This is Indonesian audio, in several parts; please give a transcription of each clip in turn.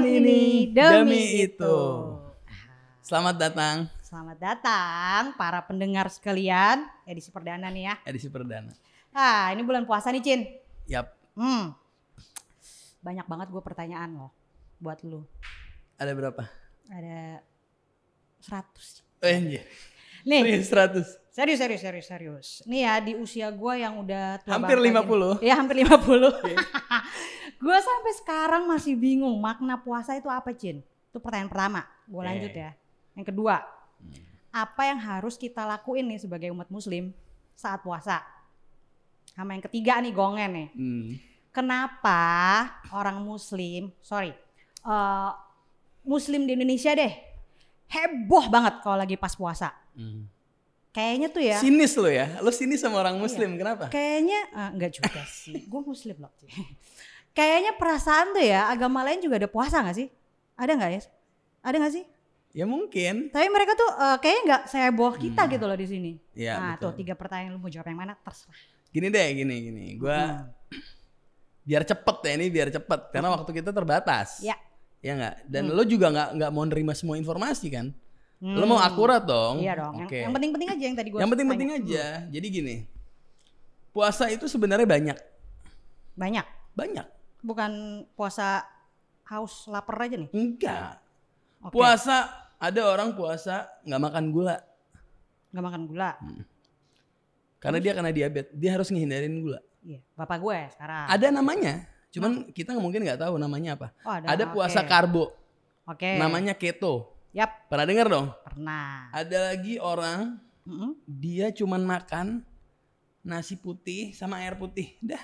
Ini demi itu. Selamat datang Selamat datang para pendengar sekalian edisi perdana nih ya. edisi perdana. Ah ini bulan puasa nih Cin. Yap, Hmm. Banyak banget gue pertanyaan loh buat lu. ada berapa? Ada 100. Eh, anjir. Nih Serius 100. serius serius serius serius. Nih ya di usia gue yang udah tua Hampir gini. 50. Iya hampir 50. gue sampai sekarang masih bingung makna puasa itu apa Cin? Itu pertanyaan pertama. Gue lanjut ya. Yang kedua, apa yang harus kita lakuin nih sebagai umat muslim saat puasa? Sama yang ketiga nih gongen nih. Hmm. Kenapa orang muslim, sorry, eh, muslim di Indonesia deh heboh banget kalau lagi pas puasa. Hmm. Kayaknya tuh ya. Sinis lo ya? Lo sinis sama orang muslim, kenapa? Kayaknya eh, enggak juga sih. Gue muslim loh. Kayaknya perasaan tuh ya agama lain juga ada puasa gak sih? Ada nggak ya? Ada nggak sih? Ya mungkin. Tapi mereka tuh eh, kayaknya nggak seheboh kita gitu loh di sini. Iya, nah betul. tuh tiga pertanyaan lu mau jawab yang mana terserah. Gini deh, gini gini. Gua Hmm. biar cepet ya ini biar cepet karena waktu kita terbatas. Ya. Ya nggak. Dan lo juga nggak nggak mau nerima semua informasi kan? Lo Hmm. mau akurat dong. Iya dong. Oke. Yang penting-penting aja yang tadi gue. Yang penting-penting aja. Jadi gini. Puasa itu sebenarnya banyak. Banyak. Banyak. Bukan puasa haus lapar aja nih. Enggak. Oke. Puasa ada orang puasa nggak makan gula Nggak makan gula. Hmm. karena dia kena diabetes. Dia harus ngehindarin gula. Iya. Bapak gue sekarang. Ada namanya. Cuman kita mungkin nggak tahu namanya apa. Oh, ada. Ada puasa oke. karbo. Oke. Namanya keto. Yap. Pernah dengar dong? Pernah. Ada lagi orang Mm-mm. dia cuman makan nasi putih sama air putih. Dah.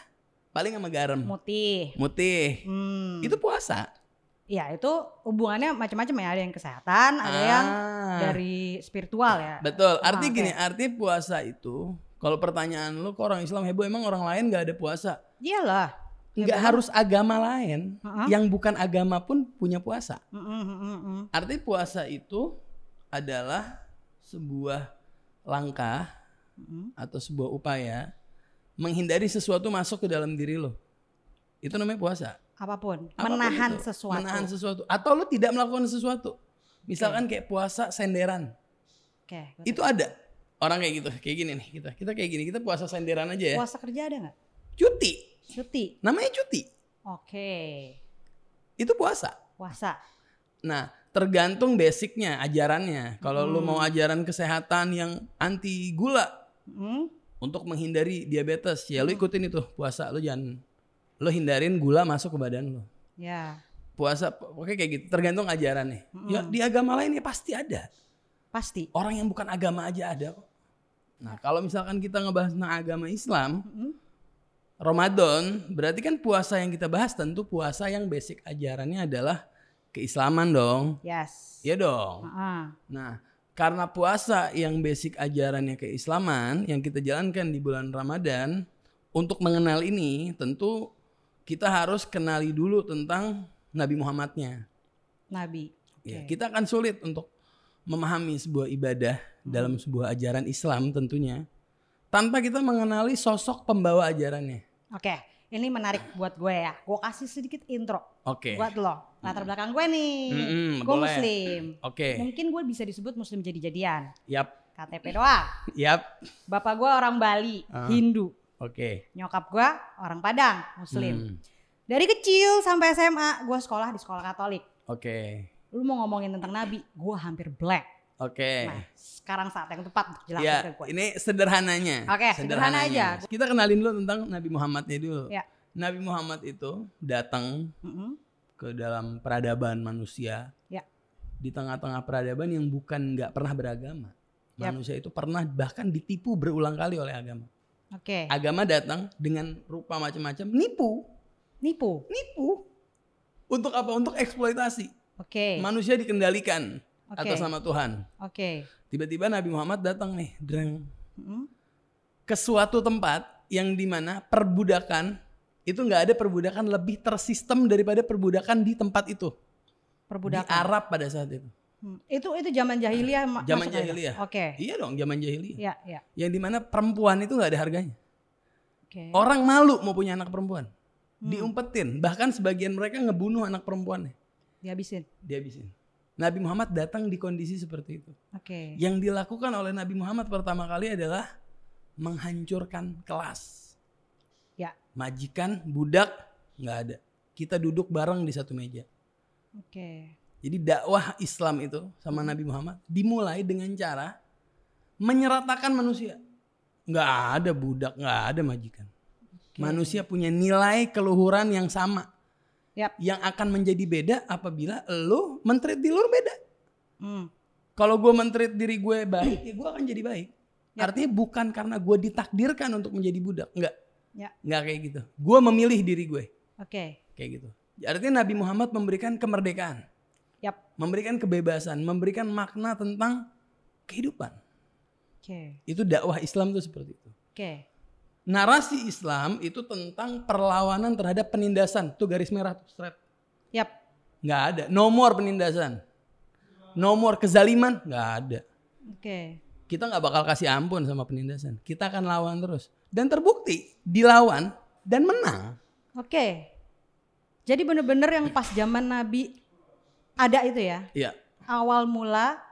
Paling sama garam. Mutih. Mutih. Hmm. Itu puasa. Ya itu hubungannya macam-macam ya. Ada yang kesehatan, ada yang Ah. dari spiritual ya. Betul. Arti Ah, oke. gini, arti puasa itu kalau pertanyaan lu ke orang Islam heboh emang orang lain nggak ada puasa? Iyalah. Nggak harus agama lain. Heeh. Yang bukan agama pun punya puasa. Mm-mm, mm-mm, mm. Arti puasa itu adalah sebuah langkah Mm-mm. atau sebuah upaya menghindari sesuatu masuk ke dalam diri lo. Itu namanya puasa. Apa pun. Apa pun Menahan itu. sesuatu. Menahan sesuatu. Atau lo tidak melakukan sesuatu. Misalkan kayak puasa senderan. Oke. gua Itu ada. Orang kayak gitu. Kayak gini nih kita. Kita kayak gini. Kita puasa senderan aja ya. Puasa kerja ada nggak? Cuti. Cuti. Namanya cuti. Oke. Itu puasa. Puasa. Nah, tergantung basicnya, ajarannya. Kalau lo mau ajaran kesehatan yang anti gula Mm. Untuk menghindari diabetes, ya lo ikutin itu puasa. Lo jangan lo hindarin gula masuk ke badan lo. Ya. Puasa, oke kayak gitu. Tergantung ajarannya. Ya di agama lain ya pasti ada. Pasti. Orang yang bukan agama aja ada kok. Nah, kalau misalkan kita ngebahas tentang agama Islam, Mm. Ramadan berarti kan puasa yang kita bahas tentu puasa yang basic ajarannya adalah keislaman dong. Yes. Iya dong. Heeh. Nah, karena puasa yang basic ajarannya keislaman yang kita jalankan di bulan Ramadan, untuk mengenal ini tentu kita harus kenali dulu tentang Nabi Muhammadnya. Nabi. Ya, Oke. kita akan sulit untuk memahami sebuah ibadah dalam sebuah ajaran Islam tentunya tanpa kita mengenali sosok pembawa ajarannya. Oke. Ini menarik buat gue ya. Gue kasih sedikit intro Oke. buat lo. Latar belakang gue nih. Mm-mm, gue boleh. muslim. Oke. Mungkin gue bisa disebut muslim jadi-jadian. Yap. KTP doang. Yap. Bapak gue orang Bali, Ah. Hindu. Oke. Nyokap gue orang Padang, Muslim. Hmm, Dari kecil sampai SMA, gue sekolah di sekolah Katolik. Oke. Lu mau ngomongin tentang Nabi, gue hampir black. Oke. Nah, sekarang saat yang tepat untuk jelasin Ya, ke gue. ini sederhananya. Oke, sederhana aja. Kita kenalin dulu tentang Nabi Muhammadnya dulu. Ya. Nabi Muhammad itu datang Mm-mm. Ke dalam peradaban manusia. Ya. Di tengah-tengah peradaban yang bukan nggak pernah beragama. Yap. Manusia itu pernah bahkan ditipu berulang kali oleh agama. Oke, Agama datang dengan rupa macam-macam, nipu, nipu. nipu. Untuk apa? Untuk eksploitasi. Oke, Manusia dikendalikan Oke. atas nama Tuhan. oke. Tiba-tiba Nabi Muhammad datang nih, dreng, Mm-mm. ke suatu tempat yang di mana perbudakan itu nggak ada perbudakan lebih tersistem daripada perbudakan di tempat itu di Perbudakan. Arab pada saat itu. Hmm. Itu itu zaman jahiliyah. ma- Zaman jahiliyah. Oke. Iya dong, zaman jahiliyah. Ya, ya. Yang di mana perempuan itu nggak ada harganya. Oke. Orang malu mau punya anak perempuan. Hmm. Diumpetin, bahkan sebagian mereka ngebunuh anak perempuannya. Dihabisin. dihabisin. Nabi Muhammad datang di kondisi seperti itu. Oke. Yang dilakukan oleh Nabi Muhammad pertama kali adalah menghancurkan kelas. Ya. Majikan, budak, nggak ada. Kita duduk bareng di satu meja. Oke. Jadi dakwah Islam itu sama Nabi Muhammad dimulai dengan cara menyeratakan manusia. Nggak ada budak, nggak ada majikan. Manusia punya nilai keluhuran yang sama. Yap. Yang akan menjadi beda apabila lo mentreat di luar beda. Hmm. Kalau gue mentreat diri gue baik, ya gue akan jadi baik. Ya. Artinya bukan karena gue ditakdirkan untuk menjadi budak, enggak. Ya. Enggak kayak gitu. Gue memilih diri gue, Oke. kayak gitu. Artinya Nabi Muhammad memberikan kemerdekaan, Yap. memberikan kebebasan, memberikan makna tentang kehidupan. Oke. Itu dakwah Islam tuh seperti itu. Oke. Narasi Islam itu tentang perlawanan terhadap penindasan. Tuh garis merah tuh straight. Yap. Nggak ada. No more penindasan. No more kezaliman. Nggak ada. Oke. kita nggak bakal kasih ampun sama penindasan. Kita akan lawan terus. Dan terbukti dilawan dan menang. Oke. Jadi bener-bener yang pas zaman Nabi ada itu ya. Iya, Awal mula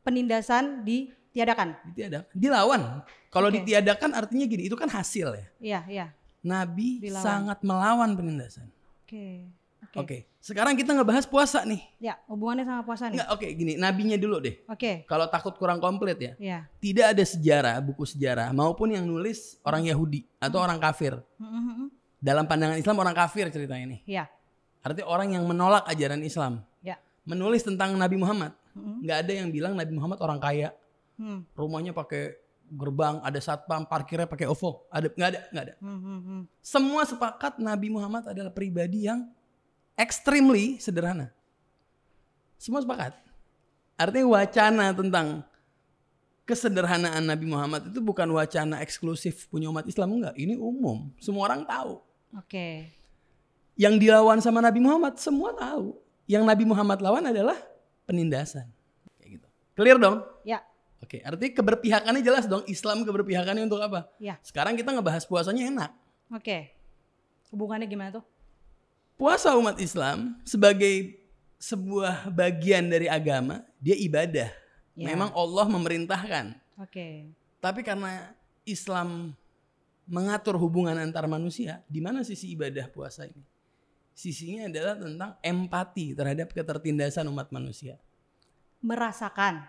penindasan ditiadakan. ditiadakan. Dilawan. Kalau Oke. ditiadakan artinya gini, itu kan hasil ya. Iya, iya. Nabi Dilawan. sangat melawan penindasan. Oke. Oke. Sekarang kita ngebahas puasa nih. Ya, hubungannya sama puasa nih. Nggak, oke gini, nabinya dulu deh. Oke. Kalau takut kurang komplit ya. Ya. Tidak ada sejarah, buku sejarah maupun yang nulis orang Yahudi atau orang kafir. Mhm. Dalam pandangan Islam orang kafir ceritanya ini. Ya. Artinya orang yang menolak ajaran Islam. Ya. Menulis tentang Nabi Muhammad. Mhm. nggak ada yang bilang Nabi Muhammad orang kaya Hmm. rumahnya pakai gerbang ada satpam parkirnya pakai OVO ada nggak ada nggak ada Hmm, hmm, hmm. semua sepakat Nabi Muhammad adalah pribadi yang extremely sederhana semua sepakat artinya wacana tentang kesederhanaan Nabi Muhammad itu bukan wacana eksklusif punya umat Islam enggak ini umum semua orang tahu Oke. yang dilawan sama Nabi Muhammad semua tahu yang Nabi Muhammad lawan adalah penindasan kayak gitu clear dong Ya. Oke, artinya keberpihakannya jelas dong. Islam keberpihakannya untuk apa? Ya. Sekarang kita ngebahas puasanya enak. Oke. Hubungannya gimana tuh? Puasa umat Islam sebagai sebuah bagian dari agama, dia ibadah. Ya. Memang Allah memerintahkan. Oke. Tapi karena Islam mengatur hubungan antar manusia, di mana sisi ibadah puasa ini? Sisinya adalah tentang empati terhadap ketertindasan umat manusia. Merasakan.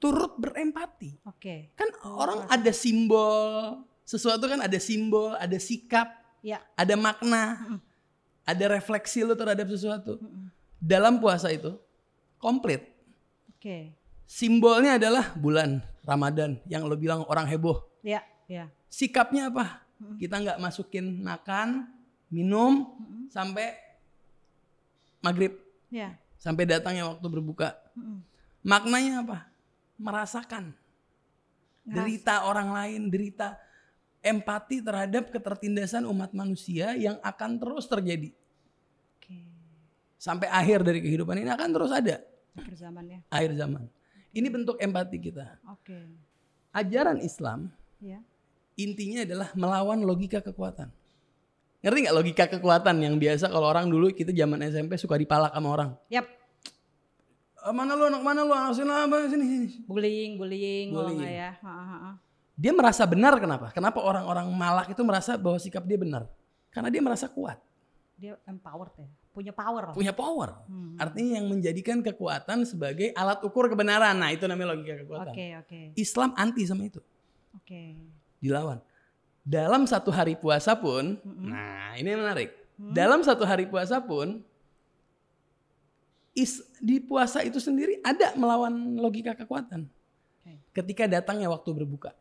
Turut berempati. Oke. Kan orang ada simbol, sesuatu kan ada simbol, ada sikap, Ya. ada makna, ada refleksi lo terhadap sesuatu. Dalam puasa itu komplit. Oke. Simbolnya adalah bulan Ramadan yang lo bilang orang heboh. Ya, ya. Sikapnya apa? Kita nggak masukin makan, minum sampai maghrib, Ya. sampai datangnya waktu berbuka. Maknanya apa? Merasakan Ngeras- derita orang lain, derita empati terhadap ketertindasan umat manusia yang akan terus terjadi Oke. sampai akhir dari kehidupan ini akan terus ada Akhir zamannya. akhir zaman. Ini bentuk empati kita. Oke. Ajaran Islam Ya. intinya adalah melawan logika kekuatan. Ngerti nggak logika kekuatan yang biasa kalau orang dulu kita zaman SMP suka dipalak sama orang. Yap. "Eh, mana lu anak mana lu anak sini apa sini sini. Bullying, bullying, Bullying. nggak ya. Ha, ha, ha. Dia merasa benar kenapa? Kenapa orang-orang malak itu merasa bahwa sikap dia benar? Karena dia merasa kuat, Dia empowered ya. Punya power. punya power. Hmm. Artinya yang menjadikan kekuatan sebagai alat ukur kebenaran. Nah, itu namanya logika kekuatan. Oke, oke. Islam anti sama itu. Oke. Dilawan. Dalam satu hari puasa pun, nah ini menarik. Dalam satu hari puasa pun, is, di puasa itu sendiri ada melawan logika kekuatan. Oke. Ketika datangnya waktu berbuka.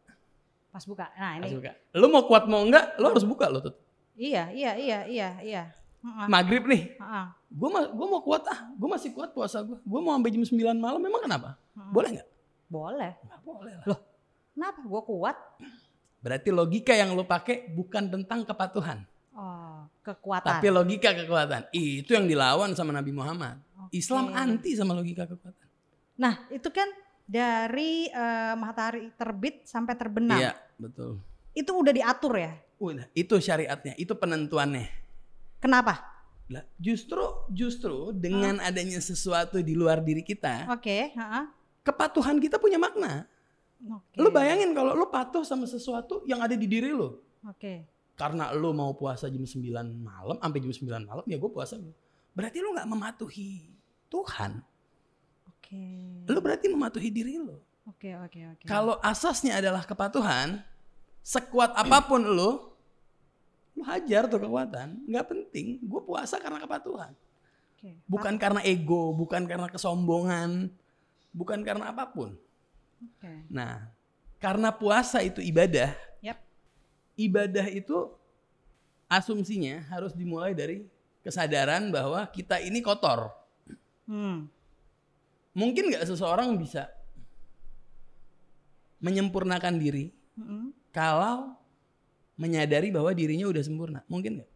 Pas buka. Nah, Pas ini. buka. Lu mau kuat mau enggak, lu harus buka lo tuh. Iya, iya, iya, iya, iya. Maghrib nih, ha. gue gua mau kuat ah, gue masih kuat puasa gue. Gue mau sampai jam 9 malam, memang kenapa? Boleh nggak? Boleh. Boleh lah. Loh, kenapa? Gue kuat. Berarti logika yang lo pakai bukan tentang kepatuhan, Oh, kekuatan. tapi logika kekuatan. Itu yang dilawan sama Nabi Muhammad. Oke. Islam anti sama logika kekuatan. Nah, itu kan dari eh, matahari terbit sampai terbenam. Iya, betul. Itu udah diatur ya. Udah, itu syariatnya, itu penentuannya. Kenapa? Lah, justru justru dengan adanya sesuatu di luar diri kita, Oke, heeh. kepatuhan kita punya makna. Oke. Lu bayangin kalau lu patuh sama sesuatu yang ada di diri lu. Oke. Karena lu mau puasa jam 9 malam sampai jam 9 malam ya gue puasa. Berarti lu nggak mematuhi Tuhan. Oke. Lu berarti mematuhi diri lu. Oke, oke, oke. Kalau asasnya adalah kepatuhan, sekuat apa pun lu, lu hajar tuh kekuatan. Nggak penting. Gue puasa karena kepatuhan. Oke. Bukan karena ego, bukan karena kesombongan, bukan karena apa pun. Oke. Nah, karena puasa itu ibadah, Yap. ibadah itu asumsinya harus dimulai dari kesadaran bahwa kita ini kotor. Hmm. Mungkin nggak seseorang bisa menyempurnakan diri Mm-mm. kalau menyadari bahwa dirinya udah sempurna. Mungkin nggak?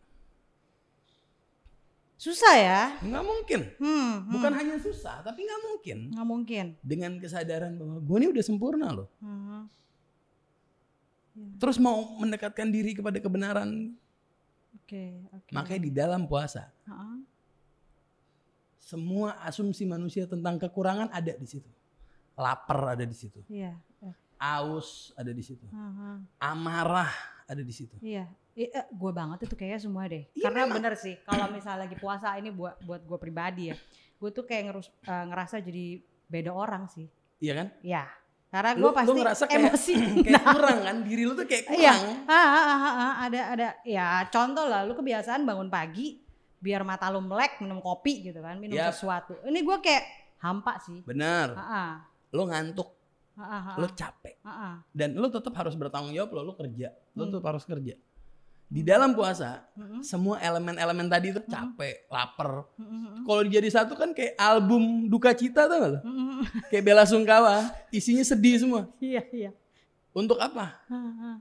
Susah ya? Nggak mungkin. Hmm. Bukan hanya susah, tapi nggak mungkin. Nggak mungkin. Dengan kesadaran bahwa gue ini udah sempurna loh. Hmm. Terus mau mendekatkan diri kepada kebenaran. Oke, oke. Makanya di dalam puasa, semua asumsi manusia tentang kekurangan ada di situ. Lapar ada di situ. Iya. eh, Aus ada di situ. heeh. Amarah ada di situ. Iya. Iya, gue banget itu kayaknya semua deh. Iya, Karena memang. bener sih, kalau misalnya lagi puasa ini buat buat gue pribadi ya, gue tuh kayak ngerus, eh, ngerasa jadi beda orang sih. Iya kan? Ya, karena Lu, gue lu pasti ngerasa kayak, emosi. kayak kurang kan? Diri lu tuh kayak Iya, kurang. ah, ah, ah, ah, ah, ada ada ya contoh lah, lu kebiasaan bangun pagi biar mata lu melek minum kopi gitu kan, minum Yap. sesuatu. Ini gue kayak hampa sih. Bener. Ah, ah, Lu ngantuk, ah, lu capek. ah. Dan lu tetap harus bertanggung jawab lo, lu kerja. Lu Hmm. tetap harus kerja. Di dalam puasa, Mm-mm, semua elemen-elemen tadi Hmm. itu capek, lapar. mm-mm, Kalau dijadi satu kan kayak album duka cita tau gak lo? mm-mm. Kayak Bella Sungkawa, isinya sedih semua. Iya iya. Untuk apa? Ah.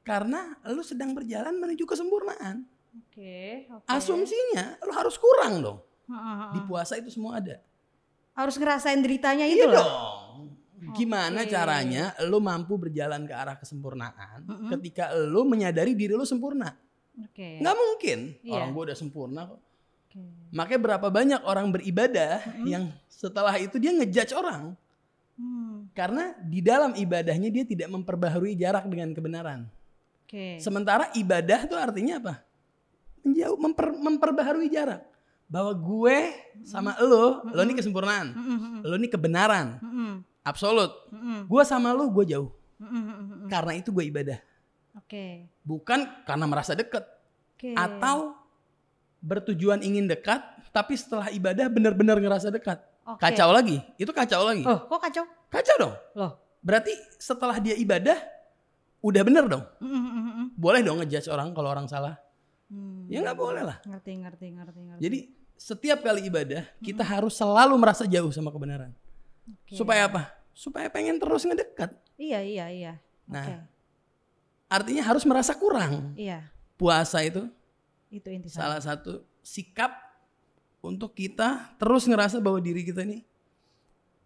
Karena lu sedang berjalan menuju kesempurnaan. Oke. oke. Asumsinya lu harus kurang dong. Ah. Di puasa itu semua ada. Harus ngerasain deritanya itu Iya loh. dong. Gimana Oke. caranya lu mampu berjalan ke arah kesempurnaan Mm-mm. ketika lu menyadari diri lu sempurna? Oke. Nggak mungkin. Iya. Orang gue udah sempurna kok. Oke. Makanya berapa banyak orang beribadah yang setelah itu dia ngejudge orang. Hmm, Karena di dalam ibadahnya dia tidak memperbaharui jarak dengan kebenaran. Oke. Sementara ibadah itu artinya apa? Menjauh, memper, memperbaharui jarak. Bahwa gue sama lo, lo ini kesempurnaan. Mm-mm, mm-mm, Lo ini kebenaran. mm-mm, Absolut. mm-mm, Gue sama lo, gue jauh. mm-mm. Karena itu gue ibadah. Oke. Bukan karena merasa dekat. Oke. Atau bertujuan ingin dekat, tapi setelah ibadah benar-benar ngerasa dekat. Oke. Kacau lagi. Itu kacau lagi. Oh, kok kacau? Kacau dong. Loh. Berarti setelah dia ibadah, udah bener dong. Mm-mm. Boleh dong ngejudge orang kalau orang salah. Hmm. Ya nggak boleh lah. Ngerti, ngerti, ngerti, ngerti. Jadi setiap kali ibadah, kita harus selalu merasa jauh sama kebenaran. Oke. Supaya apa? Supaya pengen terus ngedekat. Iya, iya, iya. Nah, Oke. Artinya harus merasa kurang. Iya, Puasa itu itu inti salah satu sikap untuk kita terus ngerasa bahwa diri kita ini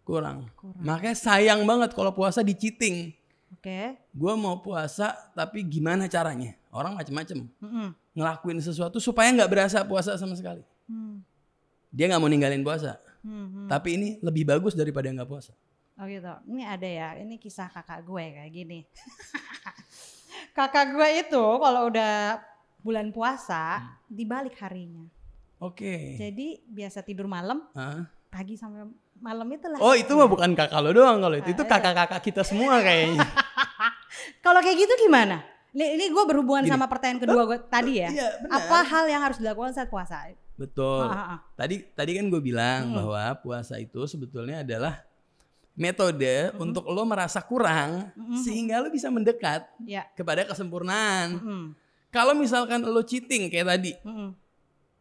kurang. Kurang. Makanya sayang banget kalau puasa di cheating. Oke. Gue mau puasa tapi gimana caranya? Orang macem-macem Mm-mm. ngelakuin sesuatu supaya nggak berasa puasa sama sekali. Hmm. Dia nggak mau ninggalin puasa. Hmm, hmm. Tapi ini lebih bagus daripada nggak puasa. Oh gitu. Ini ada ya. Ini kisah kakak gue kayak gini. kakak gue itu kalau udah bulan puasa Hmm. dibalik harinya. Oke. Jadi biasa tidur malam, Hah? pagi sampai malam itulah. Oh itu mah bukan kakak lo doang kalau itu. Ah, Itu iya. kakak-kakak kita semua kayaknya. Kalau kayak gitu gimana? Ini, ini gue berhubungan Gini. sama pertanyaan kedua gue tadi ya. Iya benar. Apa hal yang harus dilakukan saat puasa? Betul. Ah, ah, ah. Tadi tadi kan gue bilang Hmm. bahwa puasa itu sebetulnya adalah metode untuk lo merasa kurang Mm-mm. sehingga lo bisa mendekat Ya. kepada kesempurnaan. Mm-mm. Kalau misalkan lo cheating kayak tadi, Mm-mm.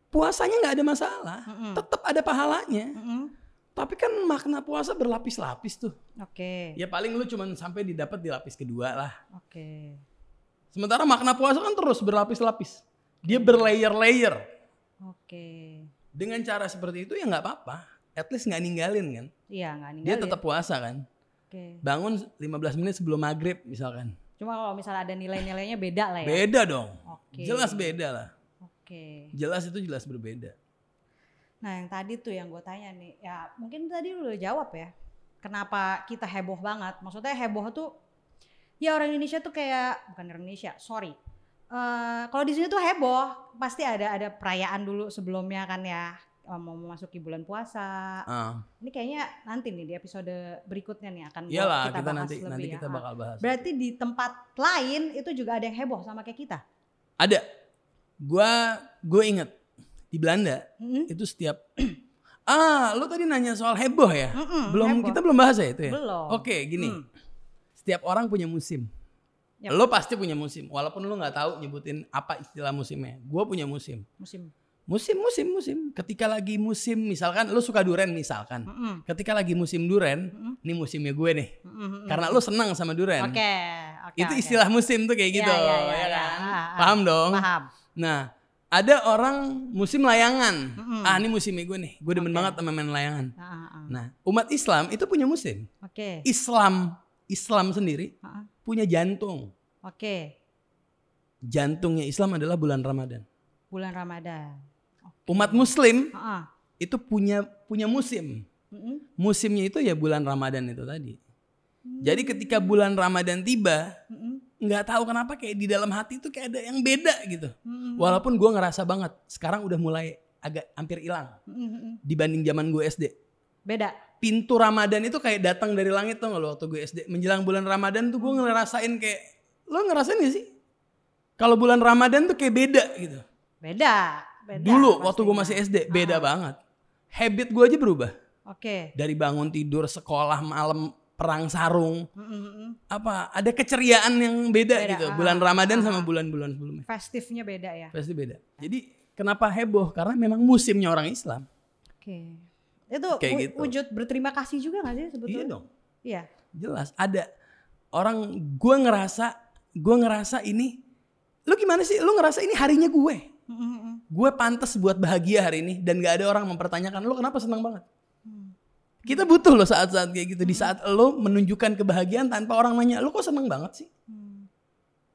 puasanya nggak ada masalah, Mm-mm. tetap ada pahalanya. Mm-mm. Tapi kan makna puasa berlapis-lapis tuh. Oke. Ya paling lu cuman sampai didapat di lapis kedua lah. Oke. Sementara makna puasa kan terus berlapis-lapis. Dia berlayer-layer. Oke. Dengan cara seperti itu ya nggak apa-apa. At least nggak ninggalin kan. Iya nggak Dia ninggalin. tetap puasa kan. Oke. Bangun 15 menit sebelum maghrib misalkan. Cuma kalau misalnya ada nilai-nilainya beda lah ya. Beda dong. Oke. Jelas beda lah. Oke. Jelas itu jelas berbeda. Nah yang tadi tuh yang gue tanya nih, ya mungkin tadi lu udah jawab ya. Kenapa kita heboh banget? Maksudnya heboh tuh, ya orang Indonesia tuh kayak bukan orang Indonesia, sorry. Eh kalau di sini tuh heboh, pasti ada ada perayaan dulu sebelumnya kan ya. Eh, Mau memasuki bulan puasa. Ah, Ini kayaknya nanti nih di episode berikutnya nih akan iyalah kita, kita, bahas nanti lebih nanti ya. kita Ah. bakal bahas. Berarti di tempat lain itu juga ada yang heboh sama kayak kita. Ada. Gua gue inget di Belanda Mm-mm. itu setiap ah lu tadi nanya soal heboh ya Mm-mm, belum heboh. kita belum bahas ya itu ya Belum. oke gini Hmm. setiap orang punya musim Yap. lo pasti punya musim walaupun lu nggak tahu nyebutin apa istilah musimnya gue punya musim Musim. Musim musim musim ketika lagi musim misalkan lu suka duren misalkan Mm-mm. ketika lagi musim duren Mm-mm. ini musimnya gue nih Mm-mm. karena lu senang sama duren Oke, oke. itu oke. istilah musim tuh kayak Iya, gitu iya, iya, ya iya. kan Ah, ah. paham dong Paham. Nah, ada orang musim layangan. Mm-mm. Ah, ini musimnya gue nih. Gue demen Oke. banget sama main layangan. Ah, ah. Nah, umat Islam itu punya musim. Oke. Islam, Islam sendiri Ah, ah. punya jantung. Oke. Jantungnya Islam adalah bulan Ramadan. Bulan Ramadan. Umat Muslim ah. itu punya punya musim. Mm-mm. Musimnya itu ya bulan Ramadan itu tadi. Jadi ketika bulan Ramadan tiba, nggak tahu kenapa kayak di dalam hati itu kayak ada yang beda gitu. Walaupun gue ngerasa banget, sekarang udah mulai agak hampir hilang dibanding zaman gue SD. Beda. pintu Ramadan itu kayak datang dari langit tuh lo waktu gue SD menjelang bulan Ramadan tuh gue ngerasain kayak lo ngerasain gak sih kalau bulan Ramadan tuh kayak beda gitu Beda. Beda dulu waktu gue masih pastinya. SD beda Ah. banget habit gue aja berubah Oke. dari bangun tidur sekolah malam perang sarung Mm-mm. apa ada keceriaan yang beda, Beda, gitu ah, bulan Ramadan ah, sama ah. bulan-bulan sebelumnya Festifnya beda ya. pasti beda jadi kenapa heboh karena memang musimnya orang Islam Oke. Itu Kayak gitu. wujud berterima kasih juga gak sih sebetulnya? iya dong Iya. jelas ada orang gue ngerasa gue ngerasa ini lu gimana sih lu ngerasa ini harinya gue Mm-mm. Gue pantas buat bahagia hari ini dan gak ada orang mempertanyakan lu kenapa senang banget Hmm. kita butuh loh saat-saat kayak gitu di saat lo menunjukkan kebahagiaan tanpa orang nanya lu kok seneng banget sih Hmm.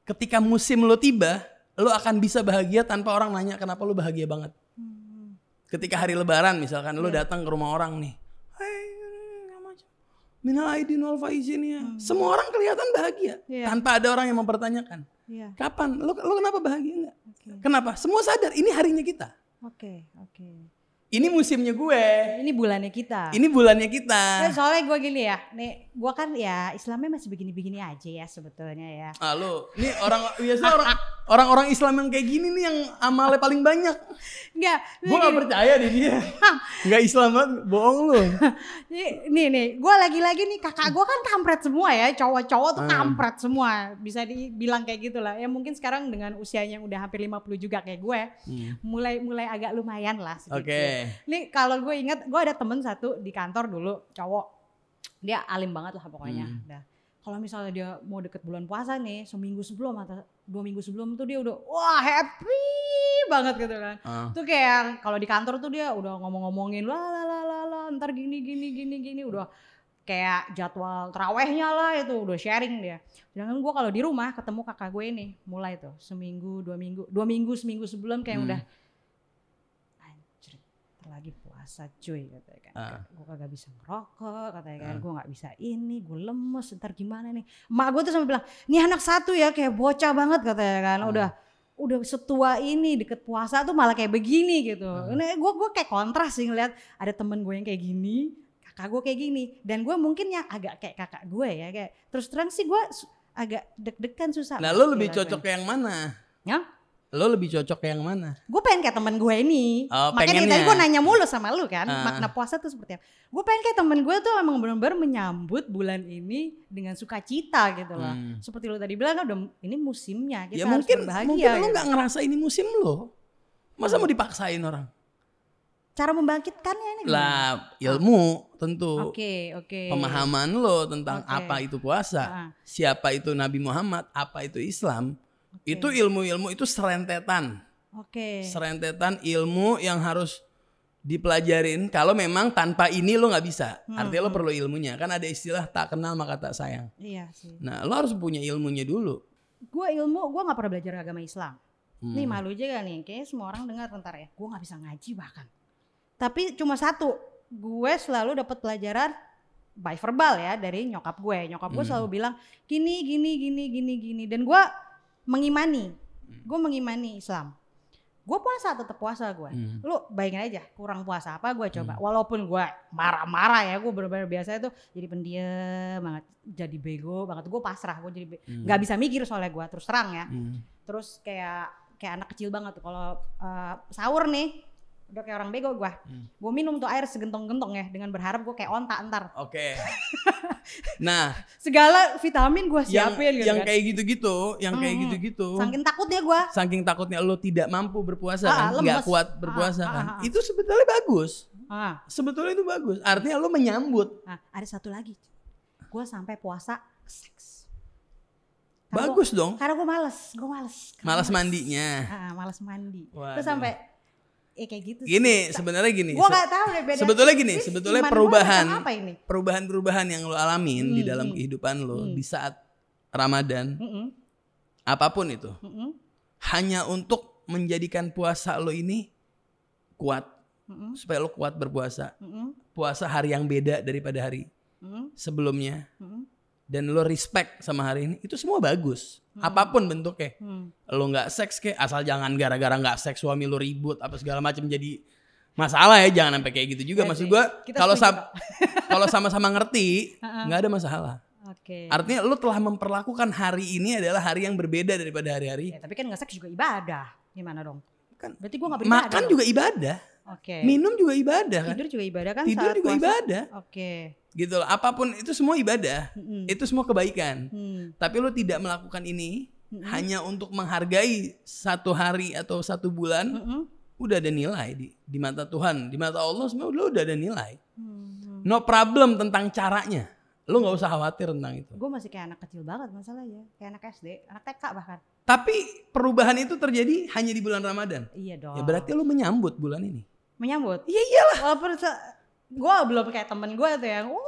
ketika musim lo tiba lo akan bisa bahagia tanpa orang nanya kenapa lo bahagia banget Hmm. ketika hari lebaran misalkan lo Iya. datang ke rumah orang nih "Hai, macam minal aidin wal faizin ya semua orang kelihatan bahagia Hmm. Iya. tanpa ada orang yang mempertanyakan Iya. kapan lo lo kenapa bahagia nggak Oke. kenapa semua sadar ini harinya kita Oke. Oke. ini musimnya gue Ini bulannya kita. ini bulannya Ya, kita soalnya gue gini ya, nih gue kan ya Islamnya masih begini-begini aja ya sebetulnya ya. ah lo ini orang biasa orang orang-orang Islam yang kayak gini nih yang amalnya paling banyak Enggak, gue nggak percaya deh dia nggak Islam banget bohong lo nih nih, nih gue lagi-lagi nih kakak gue kan kampret semua ya, cowok-cowok tuh Hmm. kampret semua, bisa dibilang kayak gitulah. Ya mungkin sekarang dengan usianya yang udah hampir 50 juga kayak gue, mulai mulai agak lumayan lah sedikit. oke Nih kalau gue inget, gue ada temen satu di kantor dulu cowok, dia alim banget lah pokoknya. Hmm. Dah. Kalau misalnya dia mau deket bulan puasa nih, seminggu sebelum atau dua minggu sebelum tuh dia udah wah happy banget gitu kan. Ah. Tuh kayak kalau di kantor tuh dia udah ngomong-ngomongin lah lah lah lah lah, ntar gini gini gini gini udah kayak jadwal terawehnya lah itu udah sharing dia. Sedangkan gue kalau di rumah ketemu kakak gue ini mulai tuh seminggu dua minggu dua minggu seminggu sebelum kayak Hmm. udah lagi puasa cuy katanya kan. Ah. Gue kagak bisa ngerokok katanya kan. Ah. Gue nggak bisa ini, gue lemes ntar gimana nih. Emak gue tuh sampai bilang, nih anak satu ya kayak bocah banget katanya kan. Ah. Udah udah setua ini deket puasa tuh malah kayak begini gitu. Ini gue gue kayak kontras sih ngeliat ada temen gue yang kayak gini, kakak gue kayak gini. Dan gue mungkin yang agak kayak kakak gue ya kayak terus terang sih gue agak deg-degan susah. nah lo lebih cocok ke yang mana Ya? Lo lebih cocok ke yang mana Gue pengen kayak temen gue ini. Oh, Makanya pengennya. tadi gue nanya mulu sama lu kan, Ah. makna puasa tuh seperti apa. Gue pengen kayak temen gue tuh emang bener-bener menyambut bulan ini dengan sukacita gitu loh. Hmm. Seperti lu tadi bilang kan udah ini musimnya, kita ya harus mungkin berbahagia. mungkin lo gitu. nggak ngerasa ini musim lo masa mau dipaksain orang Cara membangkitkannya ini gimana? lah ilmu tentu Oke, oke. pemahaman lo tentang Oke. apa itu puasa Ah, siapa itu Nabi Muhammad apa itu Islam itu ilmu-ilmu itu serentetan Oke. serentetan ilmu yang harus dipelajarin kalau memang tanpa ini lo nggak bisa Hmm, artinya lo perlu ilmunya kan ada istilah tak kenal maka tak sayang Iya sih. nah lo harus punya ilmunya dulu Gue ilmu, gue gak pernah belajar agama Islam. Hmm. Nih malu juga nih, kayaknya semua orang dengar ntar ya. Gue gak bisa ngaji bahkan. Tapi cuma satu, gue selalu dapat pelajaran by verbal ya dari nyokap gue. Nyokap gue Hmm. selalu bilang gini gini gini gini gini dan gue mengimani. Hmm. Gue mengimani Islam. Gue puasa tetap puasa gue. Hmm. Lu bayangin aja kurang puasa apa gue coba. Walaupun gue marah-marah ya, gue bener-bener biasa itu jadi pendiam banget, jadi bego banget. Gue pasrah, gue jadi Hmm. nggak bisa mikir soalnya gue terus terang ya. Hmm. Terus kayak kayak anak kecil banget tuh kalau eh, sahur nih udah kayak orang bego gue. Hmm. Gue minum tuh air segentong-gentong ya dengan berharap gue kayak onta ntar. Oke. Nah, Segala vitamin gue yang siapin gitu yang kan. kayak gitu-gitu, yang kayak Hmm. gitu-gitu. Saking takutnya gue. Saking takutnya lo tidak mampu berpuasa Ah, kan, nggak kuat berpuasa Ah, kan. ah, ah. Itu sebetulnya bagus. Ah, Sebetulnya itu bagus. Artinya lo menyambut. nah, ada satu lagi. Gue sampai puasa seks. Karena Bagus dong. Karena gue males, gue males. Karena Malas mandinya. Ah, males mandi. Waduh. Terus sampai eh kayak gitu. Gini, sebenarnya gini. Gue se- gak tahu deh beda. sebetulnya gini, Ini sebetulnya gua perubahan apa ini? perubahan-perubahan yang lo alamin di Hmm, dalam hmm. kehidupan lo Hmm. di saat Ramadan, Mm-mm, apa pun itu, mm-mm, hanya untuk menjadikan puasa lo ini kuat, mm-mm, supaya lo kuat berpuasa. mm-mm, Puasa hari yang beda daripada hari mm-mm, sebelumnya mm-mm, dan lo respect sama hari ini, itu semua bagus. Hmm. Apa pun bentuknya. mm. Lo nggak seks kayak asal jangan gara-gara nggak seks suami lo ribut apa segala macam jadi masalah ya jangan sampai kayak gitu juga Iya maksud Kita kalau sam- kalau sama-sama ngerti nggak ada masalah Oke. artinya lo telah memperlakukan hari ini adalah hari yang berbeda daripada hari-hari Ya, tapi kan nggak seks juga ibadah. Gimana dong? Kan Berarti gue nggak beribadah. makan dong? juga ibadah Oke. minum juga ibadah kan Tidur juga ibadah kan? tidur saat juga puasa? ibadah Oke. gitu loh apa pun itu semua ibadah Mm-mm. itu semua kebaikan Hmm. tapi lo tidak melakukan ini Mm-mm. hanya untuk menghargai satu hari atau satu bulan Mm-mm. udah ada nilai di di mata Tuhan, di mata Allah semua udah udah ada nilai. Hmm. No problem tentang caranya. Lu nggak usah khawatir tentang itu. Gue masih kayak anak kecil banget masalahnya. Kayak anak SD, anak TK bahkan. Tapi perubahan itu terjadi hanya di bulan Ramadan. Iya dong. Ya berarti lu menyambut bulan ini. Menyambut. Iya iyalah. Walaupun gue belum kayak temen gue tuh yang wah.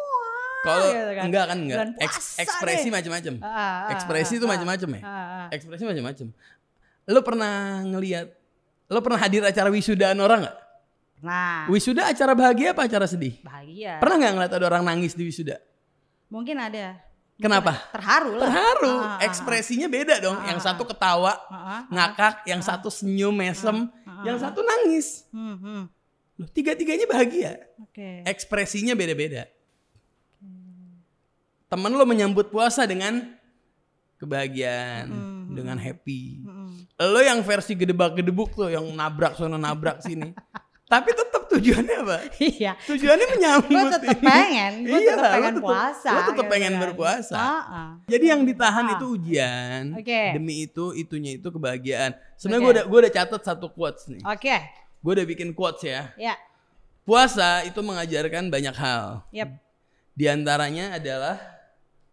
Kalau gitu kan. enggak kan enggak. Eks- ekspresi macam-macam. Ah, ah, Ekspresi ah, itu ah, macam-macam ya. ah, ah. Ekspresi macam-macam. Lu pernah ngelihat lu pernah hadir acara wisudaan orang nggak? Nah, Wisuda acara bahagia apa acara sedih? bahagia. Pernah nggak ngeliat ada orang nangis di wisuda? Mungkin ada. Kenapa? Terharu lah. Terharu. Ah. Ekspresinya beda dong. Ah, Yang satu ketawa, Ah, ngakak, yang satu senyum mesem, Ah, yang satu nangis. Hmm, hmm. Loh, tiga-tiganya bahagia. Oke. Ekspresinya beda-beda. Temen lo menyambut puasa dengan kebahagiaan, Hmm, dengan happy. Hmm. Lo yang versi gedebak-gedebuk tuh, yang nabrak sana nabrak sini. Tapi tetap tujuannya apa? Iya. Tujuannya menyambut. Gue tetap pengen, gue Iya, tetap pengen tetep- puasa. lo tetep gitu pengen kan. berpuasa. Ah, ah. Jadi yang ditahan Ah. itu ujian. Oke. Demi itu, itunya itu kebahagiaan. Sebenarnya Oke. gue udah gue udah catat satu quotes nih. Oke, Gue udah bikin quotes ya. ya, Puasa itu mengajarkan banyak hal. yep. Di antaranya adalah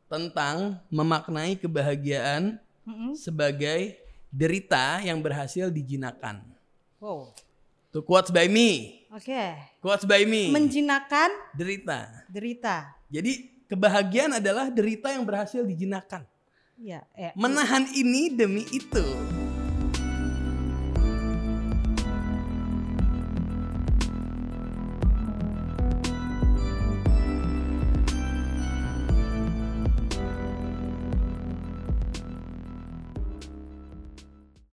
tentang memaknai kebahagiaan Mm-mm. sebagai derita yang berhasil dijinakan. Wow. Tuh quotes by me. Oke. Quotes by me. Menjinakkan derita. derita. Jadi kebahagiaan adalah derita yang berhasil dijinakan. Iya, eh. Menahan ini demi itu.